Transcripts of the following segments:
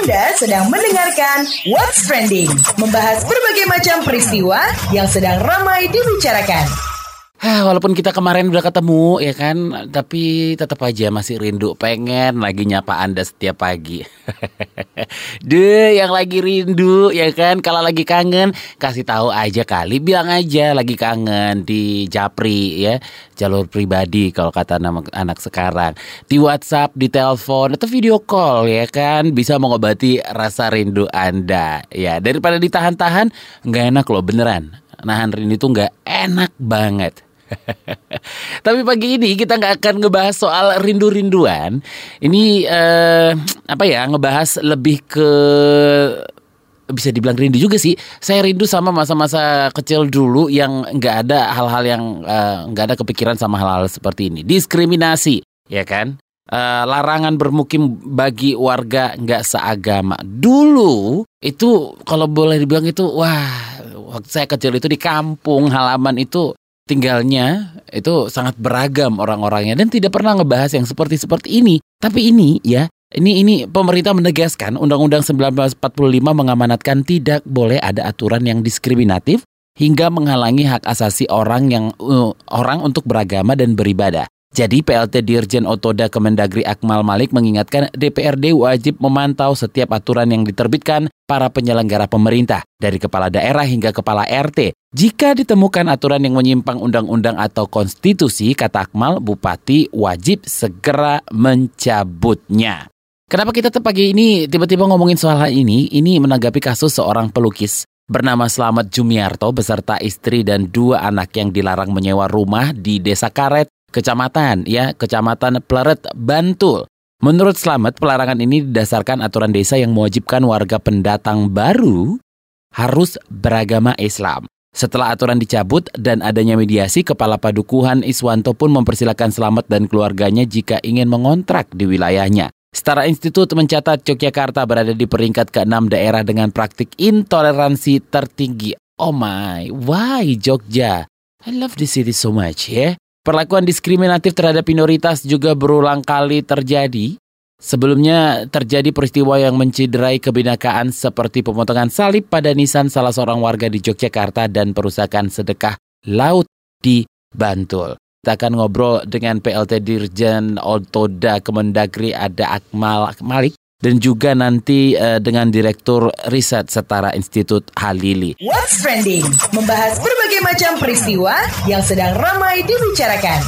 Anda sedang mendengarkan What's Trending, membahas berbagai macam peristiwa yang sedang ramai dibicarakan. Walaupun kita kemarin udah ketemu ya kan, tapi tetap aja masih rindu pengen lagi nyapa Anda setiap pagi. Deh, yang lagi rindu ya kan, kalau lagi kangen kasih tahu aja kali, bilang aja lagi kangen di Japri ya, jalur pribadi kalau kata nama anak sekarang. Di WhatsApp, di telepon atau video call ya kan bisa mengobati rasa rindu Anda. Ya, daripada ditahan-tahan nggak enak loh beneran. Nahan rindu itu nggak enak banget. Tapi pagi ini kita nggak akan ngebahas soal rindu-rinduan. Ini eh, apa ya? Ngebahas lebih ke bisa dibilang rindu juga sih. Saya rindu sama masa-masa kecil dulu yang nggak ada hal-hal yang eh, nggak uh, ada kepikiran sama hal-hal seperti ini. Diskriminasi, ya kan? Uh, larangan bermukim bagi warga nggak seagama. Dulu itu kalau boleh dibilang itu wah waktu saya kecil itu di kampung halaman itu tinggalnya itu sangat beragam orang-orangnya dan tidak pernah ngebahas yang seperti seperti ini. Tapi ini ya, ini ini pemerintah menegaskan Undang-Undang 1945 mengamanatkan tidak boleh ada aturan yang diskriminatif hingga menghalangi hak asasi orang yang uh, orang untuk beragama dan beribadah. Jadi PLT Dirjen Otoda Kemendagri Akmal Malik mengingatkan DPRD wajib memantau setiap aturan yang diterbitkan para penyelenggara pemerintah, dari kepala daerah hingga kepala RT. Jika ditemukan aturan yang menyimpang undang-undang atau konstitusi, kata Akmal, Bupati wajib segera mencabutnya. Kenapa kita pagi ini tiba-tiba ngomongin soal hal ini? Ini menanggapi kasus seorang pelukis bernama Slamet Jumiarto beserta istri dan dua anak yang dilarang menyewa rumah di Desa Karet, Kecamatan ya, Kecamatan Pleret, Bantul. Menurut Slamet, pelarangan ini didasarkan aturan desa yang mewajibkan warga pendatang baru harus beragama Islam. Setelah aturan dicabut dan adanya mediasi, Kepala Padukuhan Iswanto pun mempersilahkan Slamet dan keluarganya jika ingin mengontrak di wilayahnya. Setara Institut mencatat Yogyakarta berada di peringkat ke-6 daerah dengan praktik intoleransi tertinggi. Oh my, why Jogja? I love this city so much ya. Yeah? Perlakuan diskriminatif terhadap minoritas juga berulang kali terjadi. Sebelumnya terjadi peristiwa yang menciderai kebinakaan seperti pemotongan salib pada nisan salah seorang warga di Yogyakarta dan perusakan sedekah laut di Bantul. Kita akan ngobrol dengan PLT Dirjen Otoda Kemendagri ada Akmal Malik dan juga nanti uh, dengan Direktur Riset Setara Institut Halili. What's Trending? Membahas berbagai macam peristiwa yang sedang ramai dibicarakan.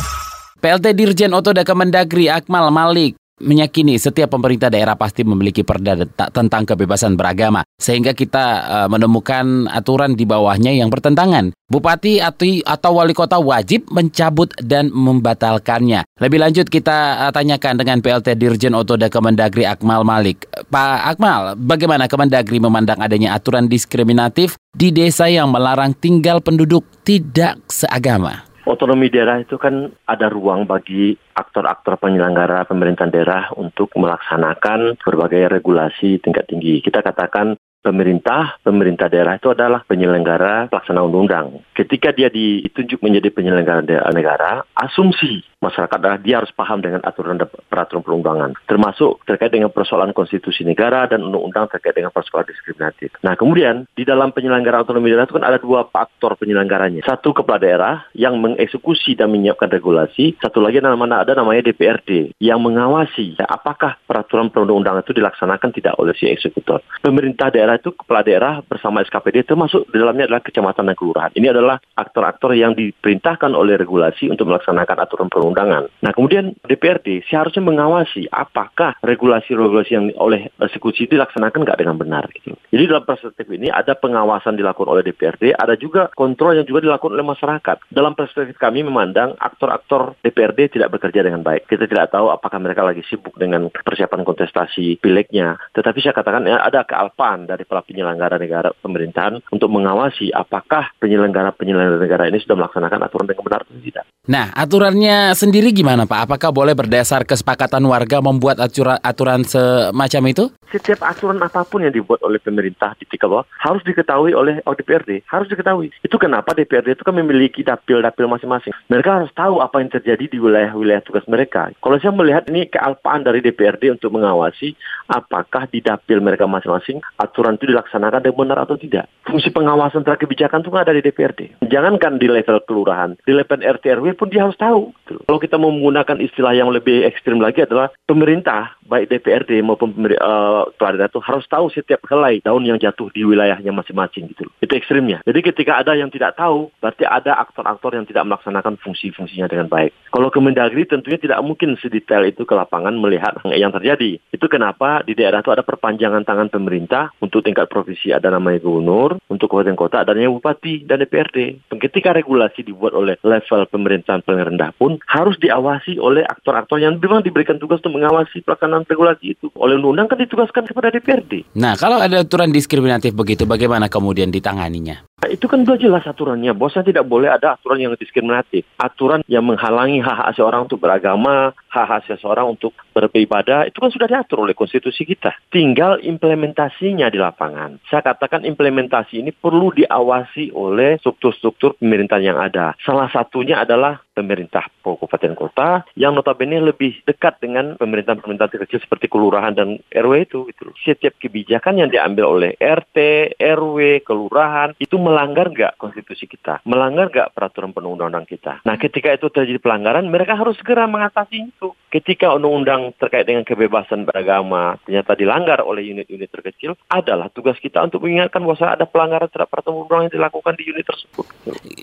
PLT Dirjen Otoda Kemendagri Akmal Malik meyakini setiap pemerintah daerah pasti memiliki perda tentang kebebasan beragama sehingga kita uh, menemukan aturan di bawahnya yang bertentangan. Bupati atau, wali kota wajib mencabut dan membatalkannya. Lebih lanjut kita uh, tanyakan dengan PLT Dirjen Otoda Kemendagri Akmal Malik. Pak Akmal, bagaimana Kemendagri memandang adanya aturan diskriminatif di desa yang melarang tinggal penduduk tidak seagama? Otonomi daerah itu kan ada ruang bagi aktor-aktor penyelenggara pemerintahan daerah untuk melaksanakan berbagai regulasi tingkat tinggi. Kita katakan pemerintah, pemerintah daerah itu adalah penyelenggara pelaksana undang-undang. Ketika dia ditunjuk menjadi penyelenggara negara, asumsi masyarakat adalah dia harus paham dengan aturan dan peraturan perundangan, termasuk terkait dengan persoalan konstitusi negara dan undang-undang terkait dengan persoalan diskriminatif. Nah, kemudian di dalam penyelenggara otonomi daerah itu kan ada dua faktor penyelenggaranya. Satu kepala daerah yang mengeksekusi dan menyiapkan regulasi, satu lagi nama ada namanya DPRD yang mengawasi ya, apakah peraturan perundang-undangan itu dilaksanakan tidak oleh si eksekutor. Pemerintah daerah itu kepala daerah bersama SKPD termasuk di dalamnya adalah kecamatan dan kelurahan. Ini adalah aktor-aktor yang diperintahkan oleh regulasi untuk melaksanakan aturan perundang perundang Nah kemudian DPRD seharusnya mengawasi apakah regulasi-regulasi yang oleh eksekusi itu dilaksanakan nggak dengan benar. Gitu. Jadi dalam perspektif ini ada pengawasan dilakukan oleh DPRD, ada juga kontrol yang juga dilakukan oleh masyarakat. Dalam perspektif kami memandang aktor-aktor DPRD tidak bekerja dengan baik. Kita tidak tahu apakah mereka lagi sibuk dengan persiapan kontestasi pileknya. Tetapi saya katakan ya, ada kealpan dari para penyelenggara negara pemerintahan untuk mengawasi apakah penyelenggara-penyelenggara negara ini sudah melaksanakan aturan dengan benar atau tidak. Nah, aturannya sendiri gimana Pak? Apakah boleh berdasar kesepakatan warga membuat aturan, aturan semacam itu? Setiap aturan apa pun yang dibuat oleh pemerintah di tingkat bawah harus diketahui oleh DPRD, harus diketahui. Itu kenapa DPRD itu kan memiliki dapil-dapil masing-masing. Mereka harus tahu apa yang terjadi di wilayah-wilayah tugas mereka. Kalau saya melihat ini kealpaan dari DPRD untuk mengawasi apakah di dapil mereka masing-masing aturan itu dilaksanakan dengan benar atau tidak. Fungsi pengawasan terhadap kebijakan itu kan ada di DPRD. Jangankan di level kelurahan, di level RT RW pun dia harus tahu. Kalau kita menggunakan istilah yang lebih ekstrim lagi adalah pemerintah baik DPRD maupun uh, daerah itu harus tahu setiap helai daun yang jatuh di wilayahnya masing-masing gitu loh. Itu ekstrimnya. Jadi ketika ada yang tidak tahu, berarti ada aktor-aktor yang tidak melaksanakan fungsi-fungsinya dengan baik. Kalau Kemendagri tentunya tidak mungkin sedetail itu ke lapangan melihat yang terjadi. Itu kenapa di daerah itu ada perpanjangan tangan pemerintah untuk tingkat provinsi ada namanya gubernur, untuk kabupaten kota ada namanya bupati dan DPRD. Ketika regulasi dibuat oleh level pemerintahan paling rendah pun harus diawasi oleh aktor-aktor yang memang diberikan tugas untuk mengawasi pelaksanaan regulasi itu. Oleh undang-undang kan ditugaskan kepada DPRD. Nah, kalau ada aturan diskriminatif begitu, bagaimana kemudian ditanganinya? Nah, itu kan sudah jelas aturannya. Bosnya tidak boleh ada aturan yang diskriminatif. Aturan yang menghalangi hak-hak seorang untuk beragama, hak-hak seseorang untuk beribadah, itu kan sudah diatur oleh konstitusi kita. Tinggal implementasinya di lapangan. Saya katakan implementasi ini perlu diawasi oleh struktur-struktur pemerintahan yang ada. Salah satunya adalah pemerintah kabupaten kota yang notabene lebih dekat dengan pemerintahan-pemerintahan kecil seperti kelurahan dan RW itu. Gitu. Setiap kebijakan yang diambil oleh RT, RW, kelurahan itu melanggar nggak konstitusi kita, melanggar nggak peraturan perundang-undang kita. Nah, ketika itu terjadi pelanggaran, mereka harus segera mengatasi itu. Ketika undang-undang terkait dengan kebebasan beragama ternyata dilanggar oleh unit-unit terkecil, adalah tugas kita untuk mengingatkan bahwa ada pelanggaran terhadap peraturan undang yang dilakukan di unit tersebut.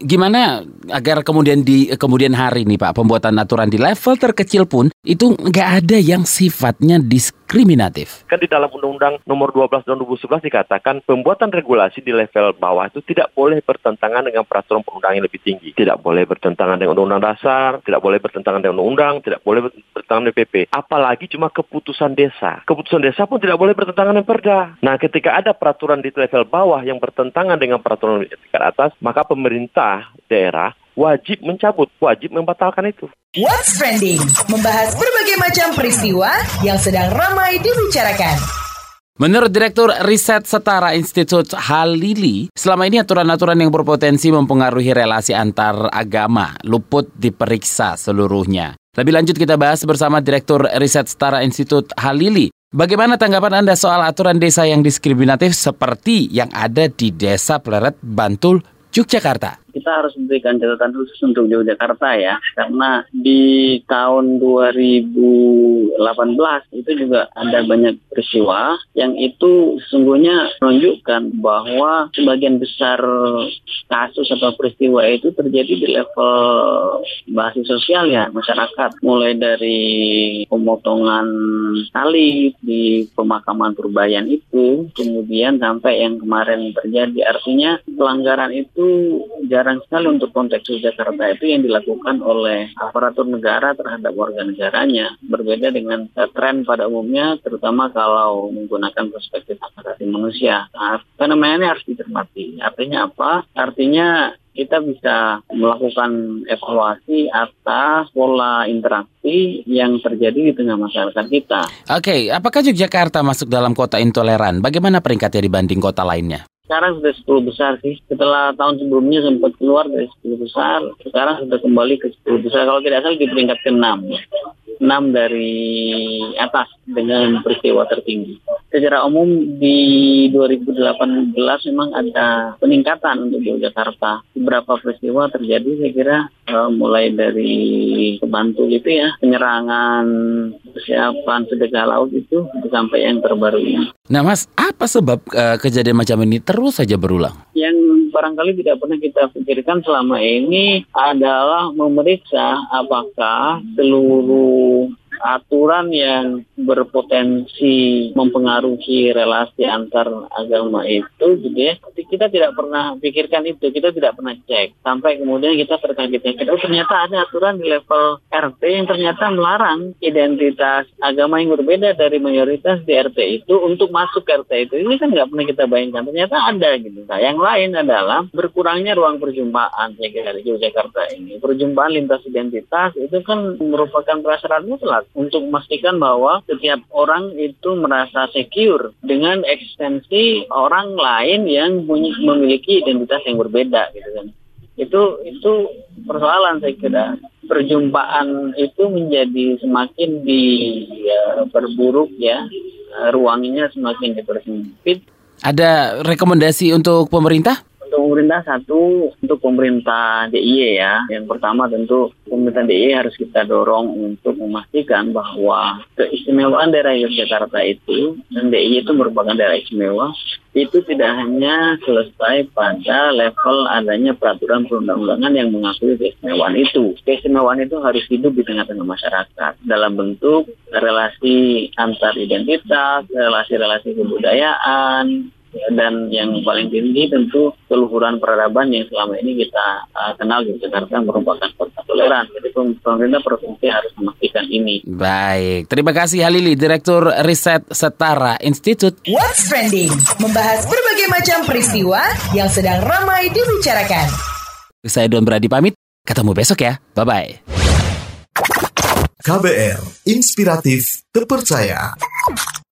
Gimana agar kemudian di kemudian hari nih Pak, pembuatan aturan di level terkecil pun itu nggak ada yang sifatnya diskriminatif. Kan di dalam Undang-Undang Nomor 12 tahun 2011 dikatakan pembuatan regulasi di level bawah itu tidak boleh bertentangan dengan peraturan perundang yang lebih tinggi. Tidak boleh bertentangan dengan undang-undang dasar, tidak boleh bertentangan dengan undang-undang, tidak boleh bertentangan dengan PP. Apalagi cuma keputusan desa. Keputusan desa pun tidak boleh bertentangan dengan perda. Nah, ketika ada peraturan di level bawah yang bertentangan dengan peraturan tingkat atas, maka pemerintah daerah wajib mencabut, wajib membatalkan itu. What's Trending? Membahas berbagai macam peristiwa yang sedang ramai dibicarakan. Menurut Direktur Riset Setara Institut Halili, selama ini aturan-aturan yang berpotensi mempengaruhi relasi antar agama luput diperiksa seluruhnya. Lebih lanjut kita bahas bersama Direktur Riset Setara Institut Halili. Bagaimana tanggapan Anda soal aturan desa yang diskriminatif seperti yang ada di Desa Pleret, Bantul, Yogyakarta? Kita harus memberikan catatan khusus untuk Yogyakarta ya karena di tahun 2018 itu juga ada banyak peristiwa yang itu sesungguhnya menunjukkan bahwa sebagian besar kasus atau peristiwa itu terjadi di level basis sosial ya masyarakat. Mulai dari pemotongan tali di pemakaman Purbayan itu kemudian sampai yang kemarin terjadi. Artinya pelanggaran itu jarang sekali untuk konteks Jakarta itu yang dilakukan oleh aparatur negara terhadap warga negaranya. Berbeda dengan tren pada umumnya, terutama kalau menggunakan perspektif asasi manusia. Nah, fenomena ini harus dicermati. Artinya apa? Artinya kita bisa melakukan evaluasi atas pola interaksi yang terjadi di tengah masyarakat kita. Oke, okay, apakah Yogyakarta masuk dalam kota intoleran? Bagaimana peringkatnya dibanding kota lainnya? Sekarang sudah 10 besar sih. Setelah tahun sebelumnya sempat keluar dari 10 besar, sekarang sudah kembali ke 10 besar. Kalau tidak salah di peringkat ke-6 ya. 6 dari atas dengan peristiwa tertinggi. Secara umum di 2018 memang ada peningkatan untuk Yogyakarta. Beberapa peristiwa terjadi saya kira uh, mulai dari kebantu gitu ya, penyerangan persiapan sedekah laut itu sampai yang terbaru ini. Nah Mas, apa sebab uh, kejadian macam ini terus saja berulang? Yang barangkali tidak pernah kita pikirkan selama ini adalah memeriksa apakah seluruh aturan yang berpotensi mempengaruhi relasi antar agama itu gitu ya. Kita tidak pernah pikirkan itu kita tidak pernah cek. Sampai kemudian kita terkaget-kaget oh ternyata ada aturan di level RT yang ternyata melarang identitas agama yang berbeda dari mayoritas di RT itu untuk masuk ke RT itu. Ini kan nggak pernah kita bayangkan. Ternyata ada gitu. Nah yang lain adalah berkurangnya ruang perjumpaan ya kira di Jakarta ini. Perjumpaan lintas identitas itu kan merupakan prasyarat mutlak untuk memastikan bahwa setiap orang itu merasa secure dengan ekstensi orang lain yang punya, memiliki identitas yang berbeda gitu kan. Itu itu persoalan saya kira perjumpaan itu menjadi semakin diperburuk ya, ya ruangnya semakin dipersempit. Ada rekomendasi untuk pemerintah? Pemerintah satu, untuk pemerintah DIY ya. Yang pertama tentu pemerintah DIY harus kita dorong untuk memastikan bahwa keistimewaan daerah Yogyakarta itu, dan DIY itu merupakan daerah istimewa, itu tidak hanya selesai pada level adanya peraturan perundang-undangan yang mengakui keistimewaan itu. Keistimewaan itu harus hidup di tengah-tengah masyarakat dalam bentuk relasi antar identitas, relasi-relasi kebudayaan, dan yang paling tinggi tentu keluhuran peradaban yang selama ini kita uh, kenal di Jakarta merupakan kota toleran. Jadi pemerintah provinsi harus memastikan ini. Baik, terima kasih Halili, Direktur Riset Setara Institute. What's Trending, membahas berbagai macam peristiwa yang sedang ramai dibicarakan. Saya Don Brady pamit, ketemu besok ya, bye-bye. KBR, inspiratif, terpercaya.